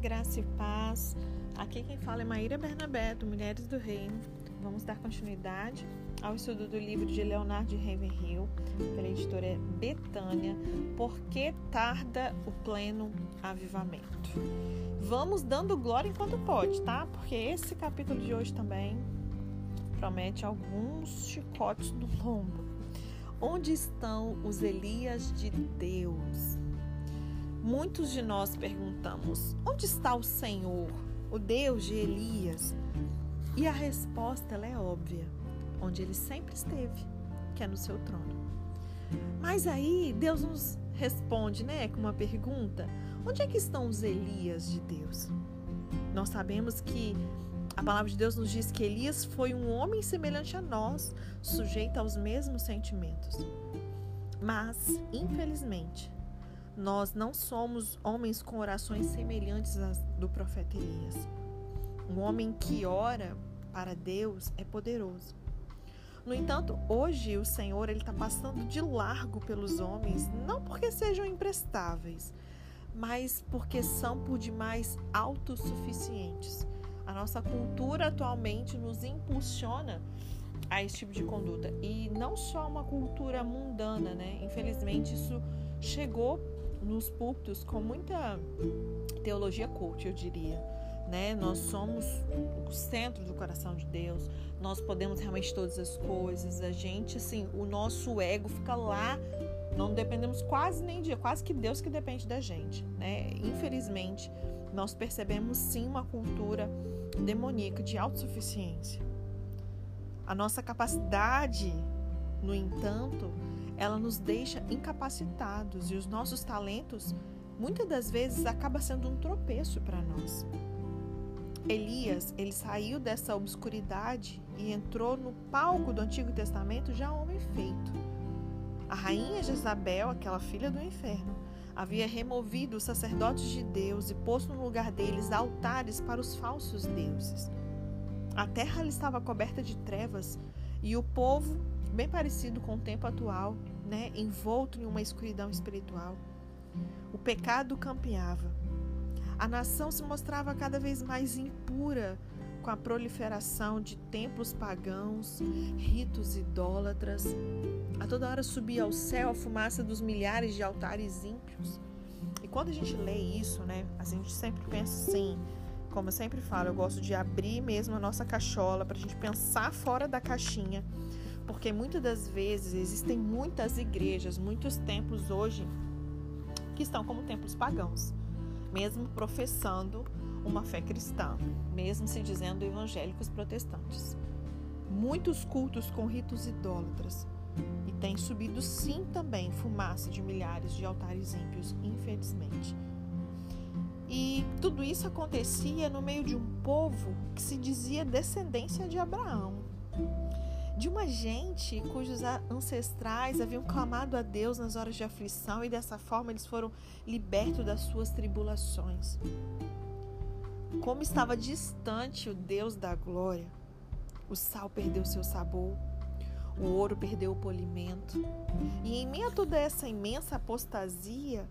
graça e paz. Aqui quem fala é Maíra Bernabé, do Mulheres do Reino. Vamos dar continuidade ao estudo do livro de Leonardo de Ravenhill, pela editora Betânia, Por que tarda o pleno avivamento? Vamos dando glória enquanto pode, tá? Porque esse capítulo de hoje também promete alguns chicotes no lombo. Onde estão os Elias de Deus? Muitos de nós perguntamos: onde está o Senhor, o Deus de Elias? E a resposta é óbvia: onde ele sempre esteve, que é no seu trono. Mas aí Deus nos responde, né, com uma pergunta: onde é que estão os Elias de Deus? Nós sabemos que a palavra de Deus nos diz que Elias foi um homem semelhante a nós, sujeito aos mesmos sentimentos. Mas, infelizmente, nós não somos homens com orações semelhantes às do profeta Elias. Um homem que ora para Deus é poderoso. No entanto, hoje o Senhor ele está passando de largo pelos homens, não porque sejam imprestáveis, mas porque são por demais autossuficientes. A nossa cultura atualmente nos impulsiona a esse tipo de conduta e não só uma cultura mundana, né? Infelizmente isso chegou nos púlpitos com muita teologia coach, eu diria. Né? Nós somos o centro do coração de Deus. Nós podemos realmente todas as coisas. A gente, assim, o nosso ego fica lá. Não dependemos quase nem de, quase que Deus que depende da gente, né? Infelizmente, nós percebemos sim uma cultura demoníaca de autossuficiência. A nossa capacidade, no entanto, ela nos deixa incapacitados e os nossos talentos muitas das vezes acaba sendo um tropeço para nós. Elias, ele saiu dessa obscuridade e entrou no palco do Antigo Testamento já homem feito. A rainha Jezabel, aquela filha do inferno, havia removido os sacerdotes de Deus e posto no lugar deles altares para os falsos deuses. A terra estava coberta de trevas e o povo bem parecido com o tempo atual, né, envolto em uma escuridão espiritual. O pecado campeava. A nação se mostrava cada vez mais impura com a proliferação de templos pagãos, ritos idólatras. A toda hora subia ao céu a fumaça dos milhares de altares ímpios. E quando a gente lê isso, né, a gente sempre pensa assim, como eu sempre falo, eu gosto de abrir mesmo a nossa cachola para a gente pensar fora da caixinha porque muitas das vezes existem muitas igrejas, muitos templos hoje que estão como templos pagãos, mesmo professando uma fé cristã, mesmo se dizendo evangélicos protestantes. Muitos cultos com ritos idólatras. E tem subido sim também fumaça de milhares de altares ímpios, infelizmente. E tudo isso acontecia no meio de um povo que se dizia descendência de Abraão de uma gente cujos ancestrais haviam clamado a Deus nas horas de aflição e dessa forma eles foram libertos das suas tribulações. Como estava distante o Deus da glória, o sal perdeu seu sabor, o ouro perdeu o polimento, e em meio a toda essa imensa apostasia,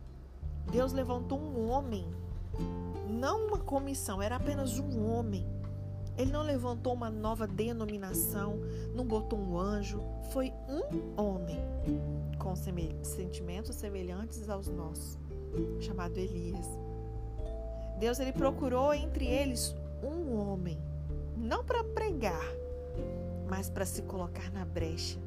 Deus levantou um homem, não uma comissão, era apenas um homem ele não levantou uma nova denominação, não botou um anjo, foi um homem com sentimentos semelhantes aos nossos, chamado Elias. Deus ele procurou entre eles um homem, não para pregar, mas para se colocar na brecha.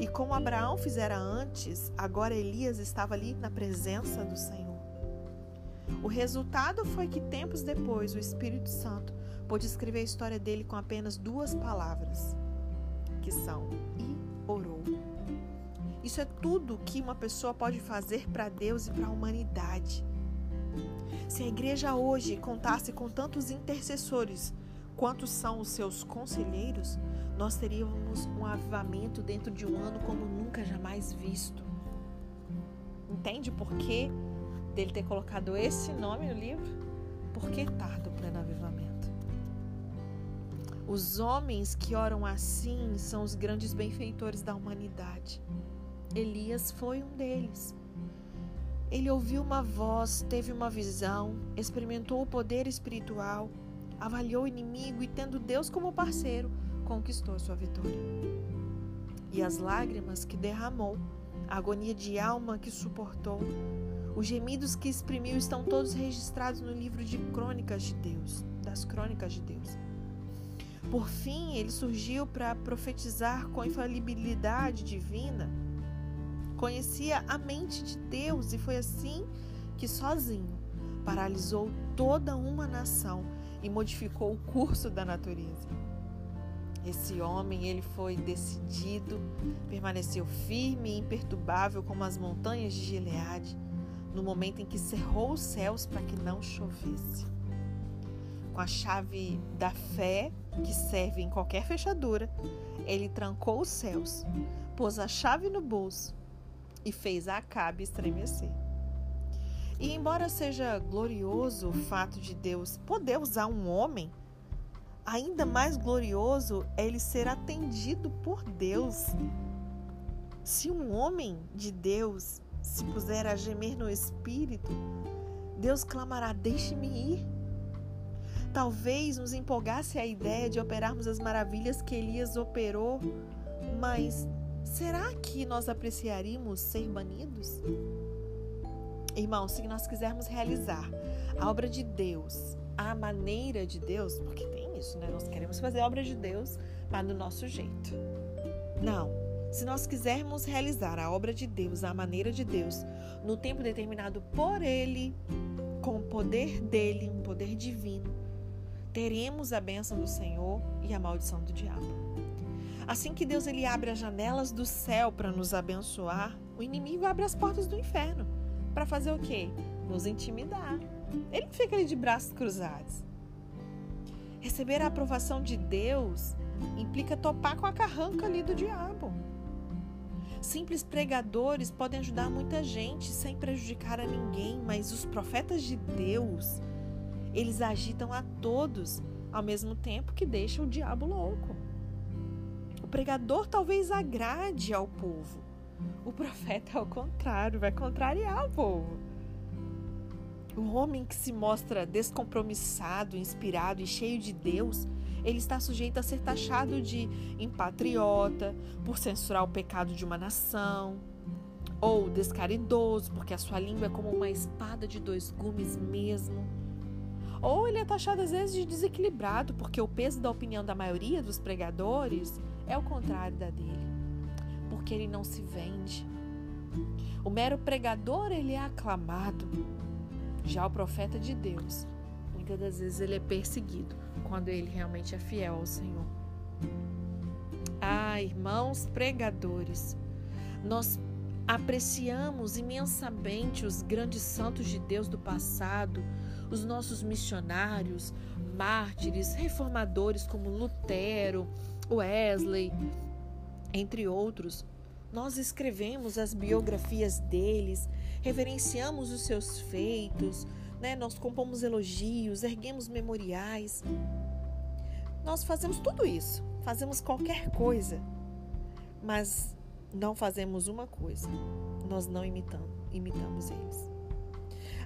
E como Abraão fizera antes, agora Elias estava ali na presença do Senhor. O resultado foi que tempos depois o Espírito Santo pôde escrever a história dele com apenas duas palavras, que são e orou. Isso é tudo que uma pessoa pode fazer para Deus e para a humanidade. Se a igreja hoje contasse com tantos intercessores quantos são os seus conselheiros, nós teríamos um avivamento dentro de um ano como nunca jamais visto. Entende por que dele ter colocado esse nome no livro? Por que tarda o pleno avivamento? Os homens que oram assim são os grandes benfeitores da humanidade. Elias foi um deles. Ele ouviu uma voz, teve uma visão, experimentou o poder espiritual, avaliou o inimigo e, tendo Deus como parceiro, conquistou sua vitória. E as lágrimas que derramou, a agonia de alma que suportou, os gemidos que exprimiu estão todos registrados no livro de Crônicas de Deus, das Crônicas de Deus. Por fim, ele surgiu para profetizar com infalibilidade divina. Conhecia a mente de Deus e foi assim que, sozinho, paralisou toda uma nação e modificou o curso da natureza. Esse homem, ele foi decidido, permaneceu firme e imperturbável como as montanhas de Gileade, no momento em que cerrou os céus para que não chovesse com a chave da fé, que serve em qualquer fechadura, ele trancou os céus, pôs a chave no bolso e fez a Acabe estremecer. E embora seja glorioso o fato de Deus poder usar um homem, ainda mais glorioso é ele ser atendido por Deus. Se um homem de Deus se puser a gemer no espírito, Deus clamará: Deixe-me ir. Talvez nos empolgasse a ideia de operarmos as maravilhas que Elias operou, mas será que nós apreciaríamos ser banidos? Irmãos, se nós quisermos realizar a obra de Deus, a maneira de Deus, porque tem isso, né? Nós queremos fazer a obra de Deus, mas do nosso jeito. Não. Se nós quisermos realizar a obra de Deus, a maneira de Deus, no tempo determinado por Ele, com o poder dele, um poder divino, teremos a bênção do Senhor e a maldição do diabo. Assim que Deus ele abre as janelas do céu para nos abençoar, o inimigo abre as portas do inferno para fazer o quê? Nos intimidar. Ele fica ali de braços cruzados. Receber a aprovação de Deus implica topar com a carranca ali do diabo. Simples pregadores podem ajudar muita gente sem prejudicar a ninguém, mas os profetas de Deus eles agitam a todos, ao mesmo tempo que deixam o diabo louco. O pregador talvez agrade ao povo. O profeta, ao contrário, vai contrariar o povo. O homem que se mostra descompromissado, inspirado e cheio de Deus, ele está sujeito a ser taxado de impatriota por censurar o pecado de uma nação, ou descaridoso porque a sua língua é como uma espada de dois gumes mesmo. Ou ele é taxado às vezes de desequilibrado, porque o peso da opinião da maioria dos pregadores é o contrário da dele, porque ele não se vende. O mero pregador ele é aclamado. Já o profeta de Deus, muitas das vezes ele é perseguido quando ele realmente é fiel ao Senhor. Ah, irmãos pregadores, nós apreciamos imensamente os grandes santos de Deus do passado, os nossos missionários, mártires, reformadores como Lutero, Wesley, entre outros. Nós escrevemos as biografias deles, reverenciamos os seus feitos, né? nós compomos elogios, erguemos memoriais. Nós fazemos tudo isso, fazemos qualquer coisa, mas não fazemos uma coisa: nós não imitamos, imitamos eles.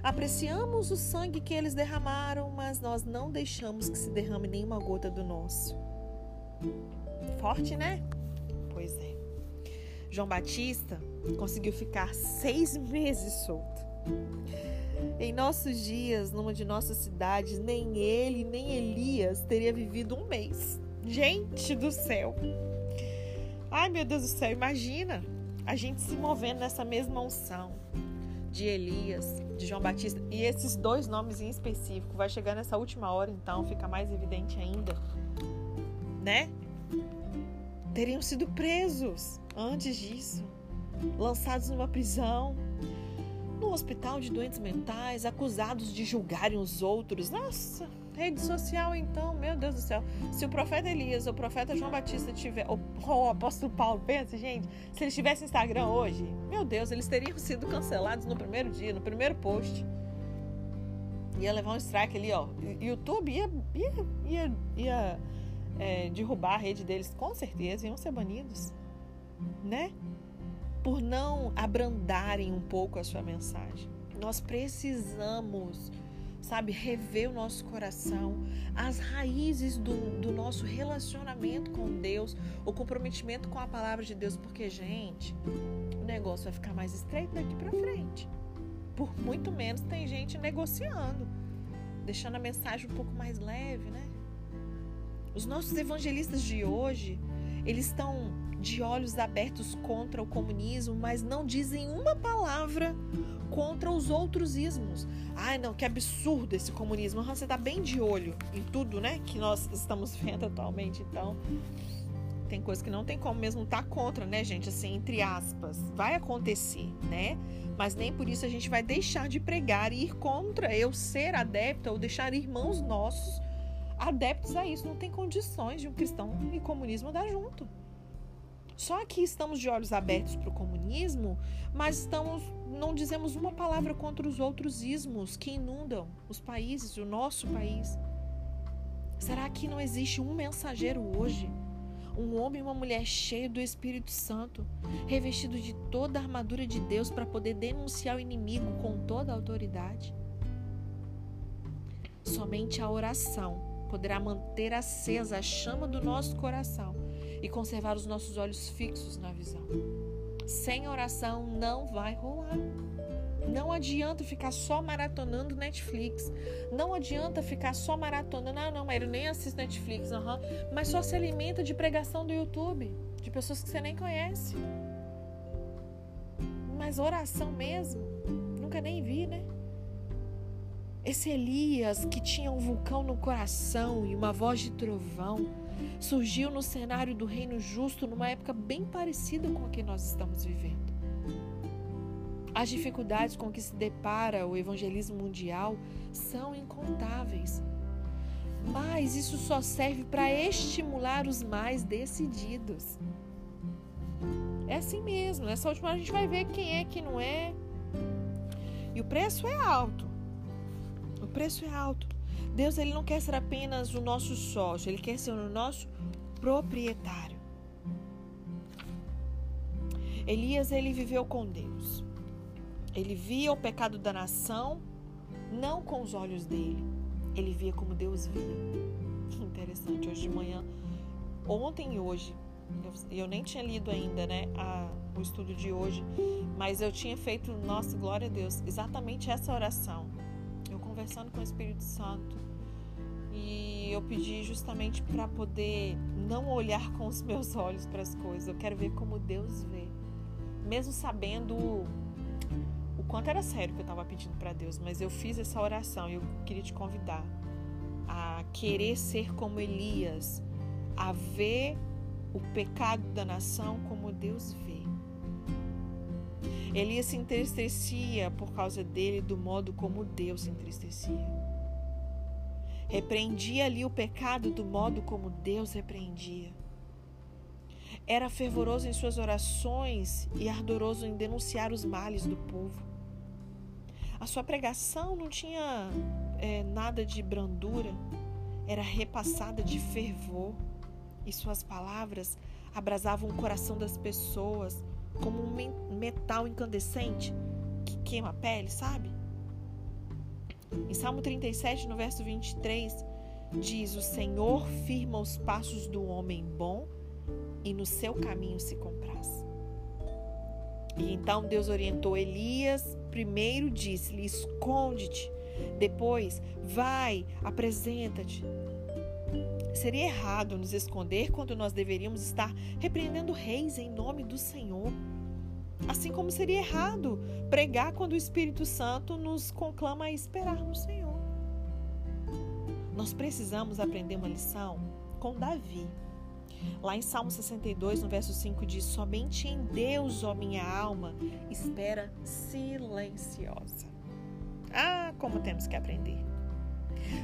Apreciamos o sangue que eles derramaram, mas nós não deixamos que se derrame nenhuma gota do nosso. Forte, né? Pois é. João Batista conseguiu ficar seis meses solto. Em nossos dias, numa de nossas cidades, nem ele nem Elias teria vivido um mês. Gente do céu! Ai meu Deus do céu, imagina a gente se movendo nessa mesma unção de Elias, de João Batista, e esses dois nomes em específico, vai chegar nessa última hora, então fica mais evidente ainda, né? Teriam sido presos antes disso, lançados numa prisão, no hospital de doentes mentais, acusados de julgarem os outros. Nossa, rede social então, meu Deus do céu. Se o profeta Elias, o profeta João Batista tiver, ou o apóstolo Paulo, pensa, gente, se eles tivessem Instagram hoje, meu Deus, eles teriam sido cancelados no primeiro dia, no primeiro post. Ia levar um strike ali, ó. YouTube ia, ia, ia, ia é, derrubar a rede deles, com certeza, iam ser banidos, né? por não abrandarem um pouco a sua mensagem. Nós precisamos, sabe, rever o nosso coração, as raízes do, do nosso relacionamento com Deus, o comprometimento com a palavra de Deus, porque, gente, o negócio vai ficar mais estreito daqui para frente. Por muito menos tem gente negociando, deixando a mensagem um pouco mais leve, né? Os nossos evangelistas de hoje, eles estão de olhos abertos contra o comunismo, mas não dizem uma palavra contra os outros ismos. Ai, não, que absurdo esse comunismo. Você está bem de olho em tudo, né, que nós estamos vendo atualmente, então tem coisa que não tem como mesmo estar tá contra, né, gente? Assim, entre aspas, vai acontecer, né? Mas nem por isso a gente vai deixar de pregar e ir contra eu ser adepta ou deixar irmãos nossos adeptos a isso. Não tem condições de um cristão e comunismo dar junto. Só que estamos de olhos abertos para o comunismo, mas estamos, não dizemos uma palavra contra os outros ismos que inundam os países, o nosso país. Será que não existe um mensageiro hoje? Um homem e uma mulher cheio do Espírito Santo, revestido de toda a armadura de Deus para poder denunciar o inimigo com toda a autoridade? Somente a oração poderá manter acesa a chama do nosso coração e conservar os nossos olhos fixos na visão. Sem oração não vai rolar. Não adianta ficar só maratonando Netflix. Não adianta ficar só maratonando. Ah, não, mas nem assisto Netflix. Uhum. Mas só se alimenta de pregação do YouTube. De pessoas que você nem conhece. Mas oração mesmo? Nunca nem vi, né? Esse Elias que tinha um vulcão no coração e uma voz de trovão surgiu no cenário do reino justo numa época bem parecida com a que nós estamos vivendo. As dificuldades com que se depara o evangelismo mundial são incontáveis. Mas isso só serve para estimular os mais decididos. É assim mesmo. Nessa última a gente vai ver quem é que não é. E o preço é alto. Preço é alto. Deus ele não quer ser apenas o nosso sócio, ele quer ser o nosso proprietário. Elias ele viveu com Deus. Ele via o pecado da nação não com os olhos dele, ele via como Deus via. Que interessante. Hoje de manhã, ontem e hoje, eu, eu nem tinha lido ainda, né, a, o estudo de hoje, mas eu tinha feito, nossa, glória a Deus, exatamente essa oração. Conversando com o Espírito Santo e eu pedi justamente para poder não olhar com os meus olhos para as coisas. Eu quero ver como Deus vê. Mesmo sabendo o quanto era sério que eu estava pedindo para Deus, mas eu fiz essa oração e eu queria te convidar a querer ser como Elias, a ver o pecado da nação como Deus vê. Elias se entristecia por causa dele do modo como Deus se entristecia. Repreendia ali o pecado do modo como Deus repreendia. Era fervoroso em suas orações e ardoroso em denunciar os males do povo. A sua pregação não tinha é, nada de brandura, era repassada de fervor, e suas palavras abrasavam o coração das pessoas como um metal incandescente que queima a pele, sabe? Em Salmo 37, no verso 23, diz: O Senhor firma os passos do homem bom e no seu caminho se compraz. E então Deus orientou Elias. Primeiro disse-lhe: Esconde-te. Depois, vai, apresenta-te. Seria errado nos esconder quando nós deveríamos estar repreendendo reis em nome do Senhor. Assim como seria errado pregar quando o Espírito Santo nos conclama a esperar no Senhor. Nós precisamos aprender uma lição com Davi. Lá em Salmo 62, no verso 5, diz: Somente em Deus, ó minha alma, espera silenciosa. Ah, como temos que aprender.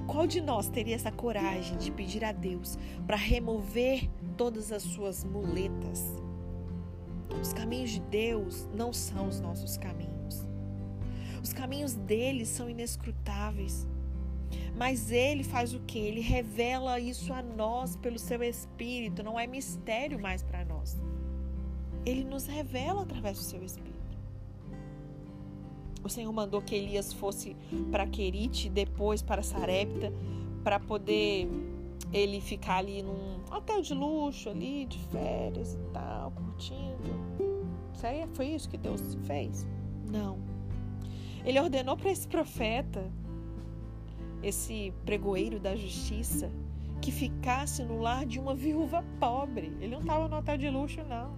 Qual de nós teria essa coragem de pedir a Deus para remover todas as suas muletas? Os caminhos de Deus não são os nossos caminhos. Os caminhos dele são inescrutáveis. Mas ele faz o que? Ele revela isso a nós pelo seu espírito, não é mistério mais para nós. ele nos revela através do seu Espírito. O Senhor mandou que Elias fosse para Querite, depois para Sarepta, para poder ele ficar ali num hotel de luxo, ali, de férias e tal, curtindo. Sério? Foi isso que Deus fez? Não. Ele ordenou para esse profeta, esse pregoeiro da justiça, que ficasse no lar de uma viúva pobre. Ele não estava no hotel de luxo, não.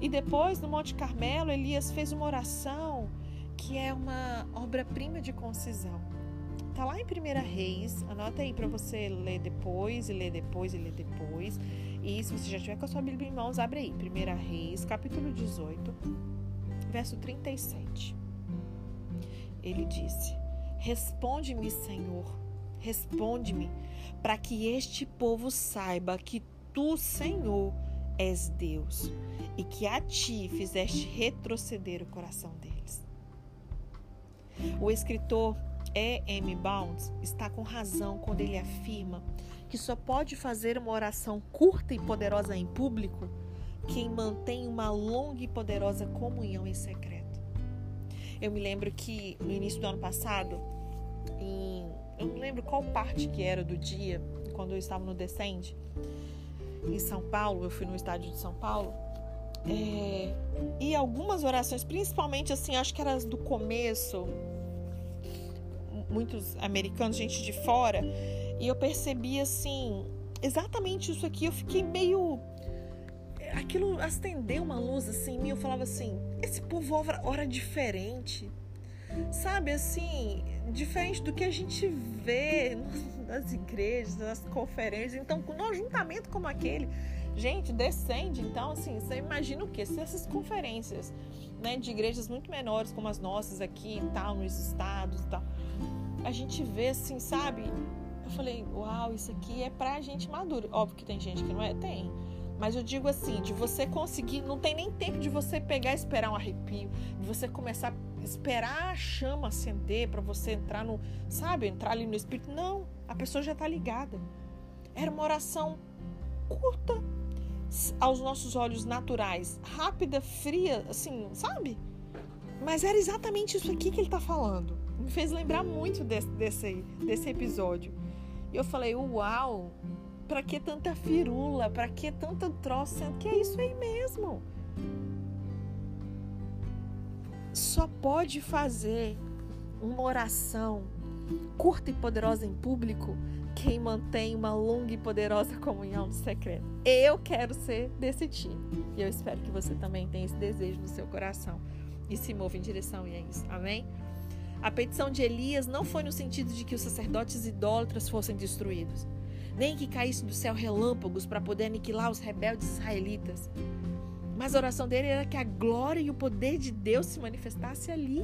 E depois, no Monte Carmelo, Elias fez uma oração que é uma obra-prima de concisão. Está lá em 1 Reis, anota aí para você ler depois, e ler depois, e ler depois. E se você já tiver com a sua Bíblia em mãos, abre aí. 1 Reis, capítulo 18, verso 37. Ele disse: Responde-me, Senhor, responde-me, para que este povo saiba que tu, Senhor, és Deus e que a ti fizeste retroceder o coração deles. O escritor E. M. Bounds está com razão quando ele afirma que só pode fazer uma oração curta e poderosa em público quem mantém uma longa e poderosa comunhão em secreto. Eu me lembro que no início do ano passado, em, eu não lembro qual parte que era do dia, quando eu estava no Descende, em São Paulo, eu fui no estádio de São Paulo, é, e algumas orações, principalmente assim, acho que eram do começo, muitos americanos, gente de fora, e eu percebi assim, exatamente isso aqui. Eu fiquei meio. Aquilo acendeu uma luz assim em mim. Eu falava assim: esse povo ora, ora diferente. Sabe assim, diferente do que a gente vê nas igrejas, nas conferências. Então, com um ajuntamento como aquele, gente, descende. Então, assim, você imagina o quê? Se essas conferências né, de igrejas muito menores como as nossas aqui e tal, nos estados e tal, a gente vê assim, sabe? Eu falei, uau, isso aqui é pra gente maduro. Óbvio que tem gente que não é, tem. Mas eu digo assim, de você conseguir, não tem nem tempo de você pegar e esperar um arrepio, de você começar a esperar a chama acender para você entrar no, sabe, entrar ali no espírito. Não, a pessoa já tá ligada. Era uma oração curta aos nossos olhos naturais, rápida, fria, assim, sabe? Mas era exatamente isso aqui que ele tá falando me fez lembrar muito desse, desse, desse episódio. E eu falei, uau, pra que tanta firula? Pra que tanta troça? Que é isso aí mesmo. Só pode fazer uma oração curta e poderosa em público quem mantém uma longa e poderosa comunhão no secreto. Eu quero ser desse time. E eu espero que você também tenha esse desejo no seu coração e se mova em direção a isso. Amém? A petição de Elias não foi no sentido de que os sacerdotes idólatras fossem destruídos, nem que caíssem do céu relâmpagos para poder aniquilar os rebeldes israelitas. Mas a oração dele era que a glória e o poder de Deus se manifestasse ali.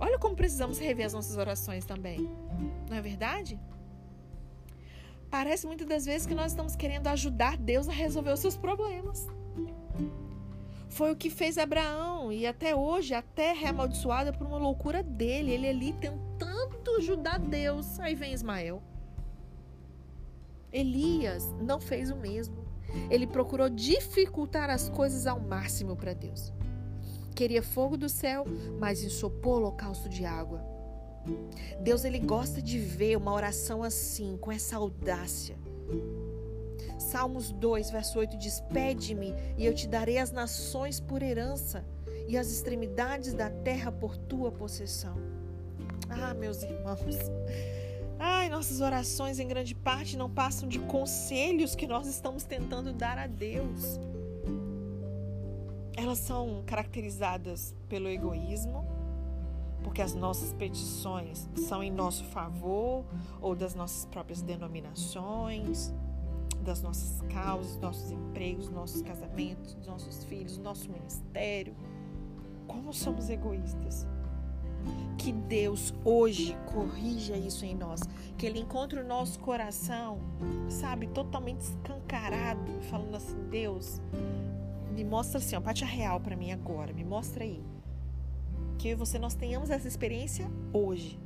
Olha como precisamos rever as nossas orações também. Não é verdade? Parece muitas das vezes que nós estamos querendo ajudar Deus a resolver os seus problemas. Foi o que fez Abraão e até hoje a terra é amaldiçoada por uma loucura dele. Ele ali tentando ajudar Deus. Aí vem Ismael. Elias não fez o mesmo. Ele procurou dificultar as coisas ao máximo para Deus. Queria fogo do céu, mas ensopou o holocausto de água. Deus ele gosta de ver uma oração assim, com essa audácia. Salmos 2, verso 8 diz: Pede-me e eu te darei as nações por herança e as extremidades da terra por tua possessão. Ah, meus irmãos. Ai, nossas orações em grande parte não passam de conselhos que nós estamos tentando dar a Deus. Elas são caracterizadas pelo egoísmo, porque as nossas petições são em nosso favor ou das nossas próprias denominações das nossas causas, nossos empregos, nossos casamentos, nossos filhos, nosso ministério. Como somos egoístas. Que Deus hoje corrija isso em nós. Que Ele encontre o nosso coração, sabe, totalmente escancarado, falando assim: Deus, me mostra assim, ó, a real para mim agora, me mostra aí. Que você nós tenhamos essa experiência hoje.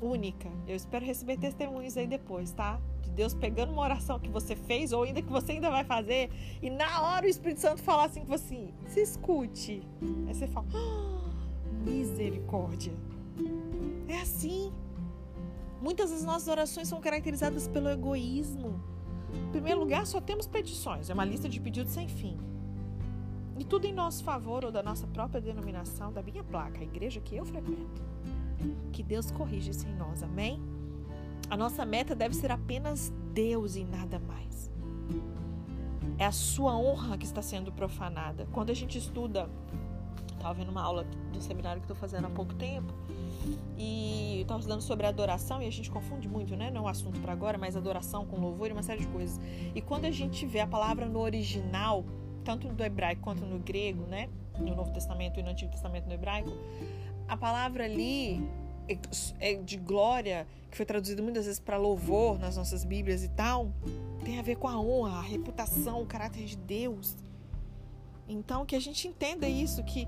Única. Eu espero receber testemunhos aí depois, tá? de Deus pegando uma oração que você fez ou ainda que você ainda vai fazer e na hora o Espírito Santo falar assim com você, se escute. Aí você fala, oh, misericórdia. É assim. Muitas das nossas orações são caracterizadas pelo egoísmo. Em primeiro lugar, só temos petições, é uma lista de pedidos sem fim. E tudo em nosso favor ou da nossa própria denominação, da minha placa, a igreja que eu frequento. Que Deus corrija isso em nós, amém? A nossa meta deve ser apenas Deus e nada mais. É a sua honra que está sendo profanada. Quando a gente estuda, estava vendo uma aula do seminário que estou fazendo há pouco tempo, e estava estudando sobre adoração, e a gente confunde muito, né? Não é um assunto para agora, mas adoração com louvor e uma série de coisas. E quando a gente vê a palavra no original, tanto no hebraico quanto no grego, né? No Novo Testamento e no Antigo Testamento no hebraico, a palavra ali é de glória, que foi traduzido muitas vezes para louvor nas nossas Bíblias e tal, tem a ver com a honra, a reputação, o caráter de Deus. Então, que a gente entenda isso, que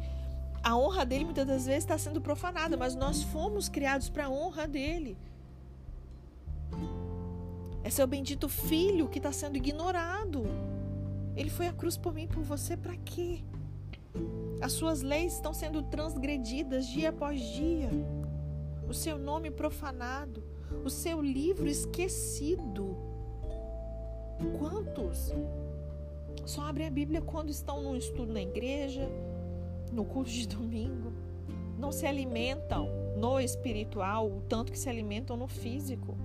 a honra dele muitas das vezes está sendo profanada, mas nós fomos criados para a honra dele. É seu bendito filho que está sendo ignorado. Ele foi à cruz por mim por você para quê? As suas leis estão sendo transgredidas dia após dia. O seu nome profanado, o seu livro esquecido. Quantos só abrem a Bíblia quando estão num estudo na igreja, no culto de domingo? Não se alimentam no espiritual o tanto que se alimentam no físico.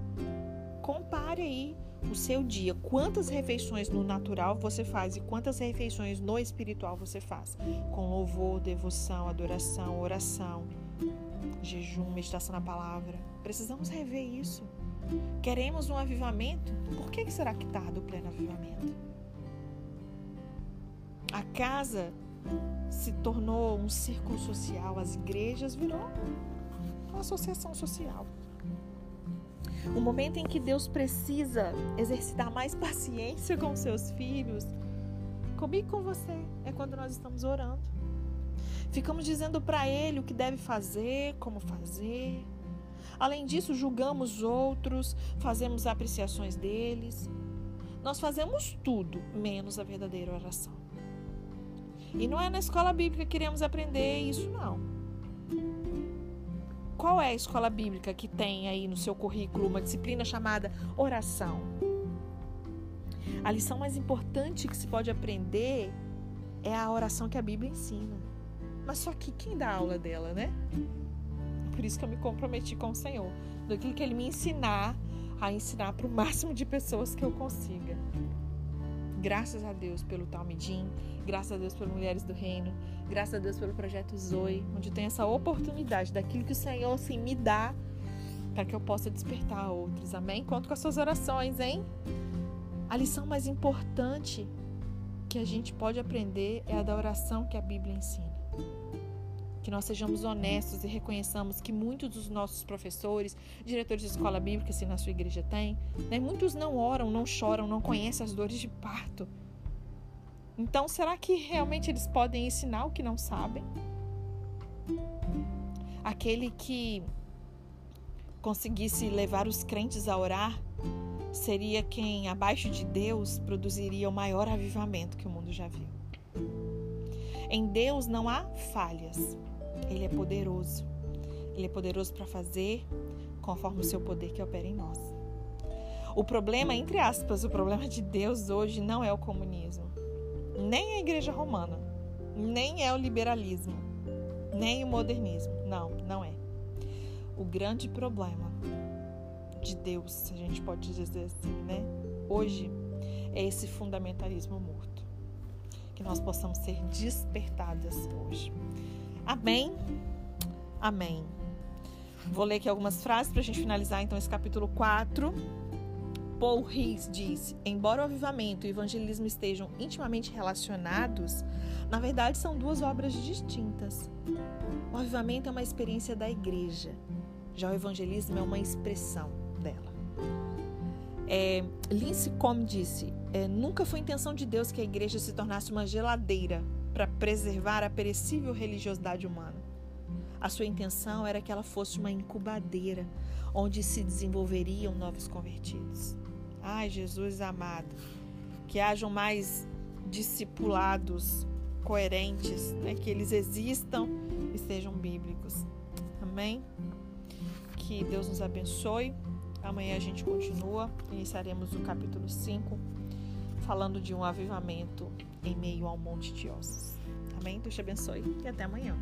Compare aí o seu dia, quantas refeições no natural você faz e quantas refeições no espiritual você faz, com louvor, devoção, adoração, oração, jejum, meditação na palavra. Precisamos rever isso. Queremos um avivamento? Por que será que tarda o pleno avivamento? A casa se tornou um círculo social, as igrejas virou uma associação social. O momento em que Deus precisa exercitar mais paciência com seus filhos, comigo e com você, é quando nós estamos orando. Ficamos dizendo para Ele o que deve fazer, como fazer. Além disso, julgamos outros, fazemos apreciações deles. Nós fazemos tudo menos a verdadeira oração. E não é na escola bíblica que queremos aprender isso, não. Qual é a escola bíblica que tem aí no seu currículo uma disciplina chamada oração? A lição mais importante que se pode aprender é a oração que a Bíblia ensina. Mas só que quem dá aula dela, né? Por isso que eu me comprometi com o Senhor. Daquilo que Ele me ensinar, a ensinar para o máximo de pessoas que eu consiga. Graças a Deus pelo Talmidim, graças a Deus por Mulheres do Reino, graças a Deus pelo projeto Zoe, onde tem essa oportunidade daquilo que o Senhor assim me dá para que eu possa despertar outros. Amém? Conto com as suas orações, hein? A lição mais importante que a gente pode aprender é a da oração que a Bíblia ensina que nós sejamos honestos e reconheçamos que muitos dos nossos professores, diretores de escola bíblica, se na sua igreja tem, né, muitos não oram, não choram, não conhecem as dores de parto. Então, será que realmente eles podem ensinar o que não sabem? Aquele que conseguisse levar os crentes a orar seria quem, abaixo de Deus, produziria o maior avivamento que o mundo já viu. Em Deus não há falhas. Ele é poderoso. Ele é poderoso para fazer conforme o seu poder que opera em nós. O problema, entre aspas, o problema de Deus hoje não é o comunismo, nem a igreja romana, nem é o liberalismo, nem o modernismo. Não, não é. O grande problema de Deus, se a gente pode dizer assim, né? Hoje é esse fundamentalismo morto. Que nós possamos ser despertadas hoje. Amém? Amém. Vou ler aqui algumas frases para a gente finalizar então esse capítulo 4. Paul Hicks diz: Embora o avivamento e o evangelismo estejam intimamente relacionados, na verdade são duas obras distintas. O avivamento é uma experiência da igreja, já o evangelismo é uma expressão dela. É, Lindsay Combe disse: é, Nunca foi intenção de Deus que a igreja se tornasse uma geladeira para preservar a perecível religiosidade humana. A sua intenção era que ela fosse uma incubadeira onde se desenvolveriam novos convertidos. Ai, Jesus amado, que hajam mais discipulados coerentes, né? que eles existam e sejam bíblicos. Amém? Que Deus nos abençoe. Amanhã a gente continua. Iniciaremos o capítulo 5, falando de um avivamento em meio ao monte de ossos. Amém? Deus te abençoe e até amanhã.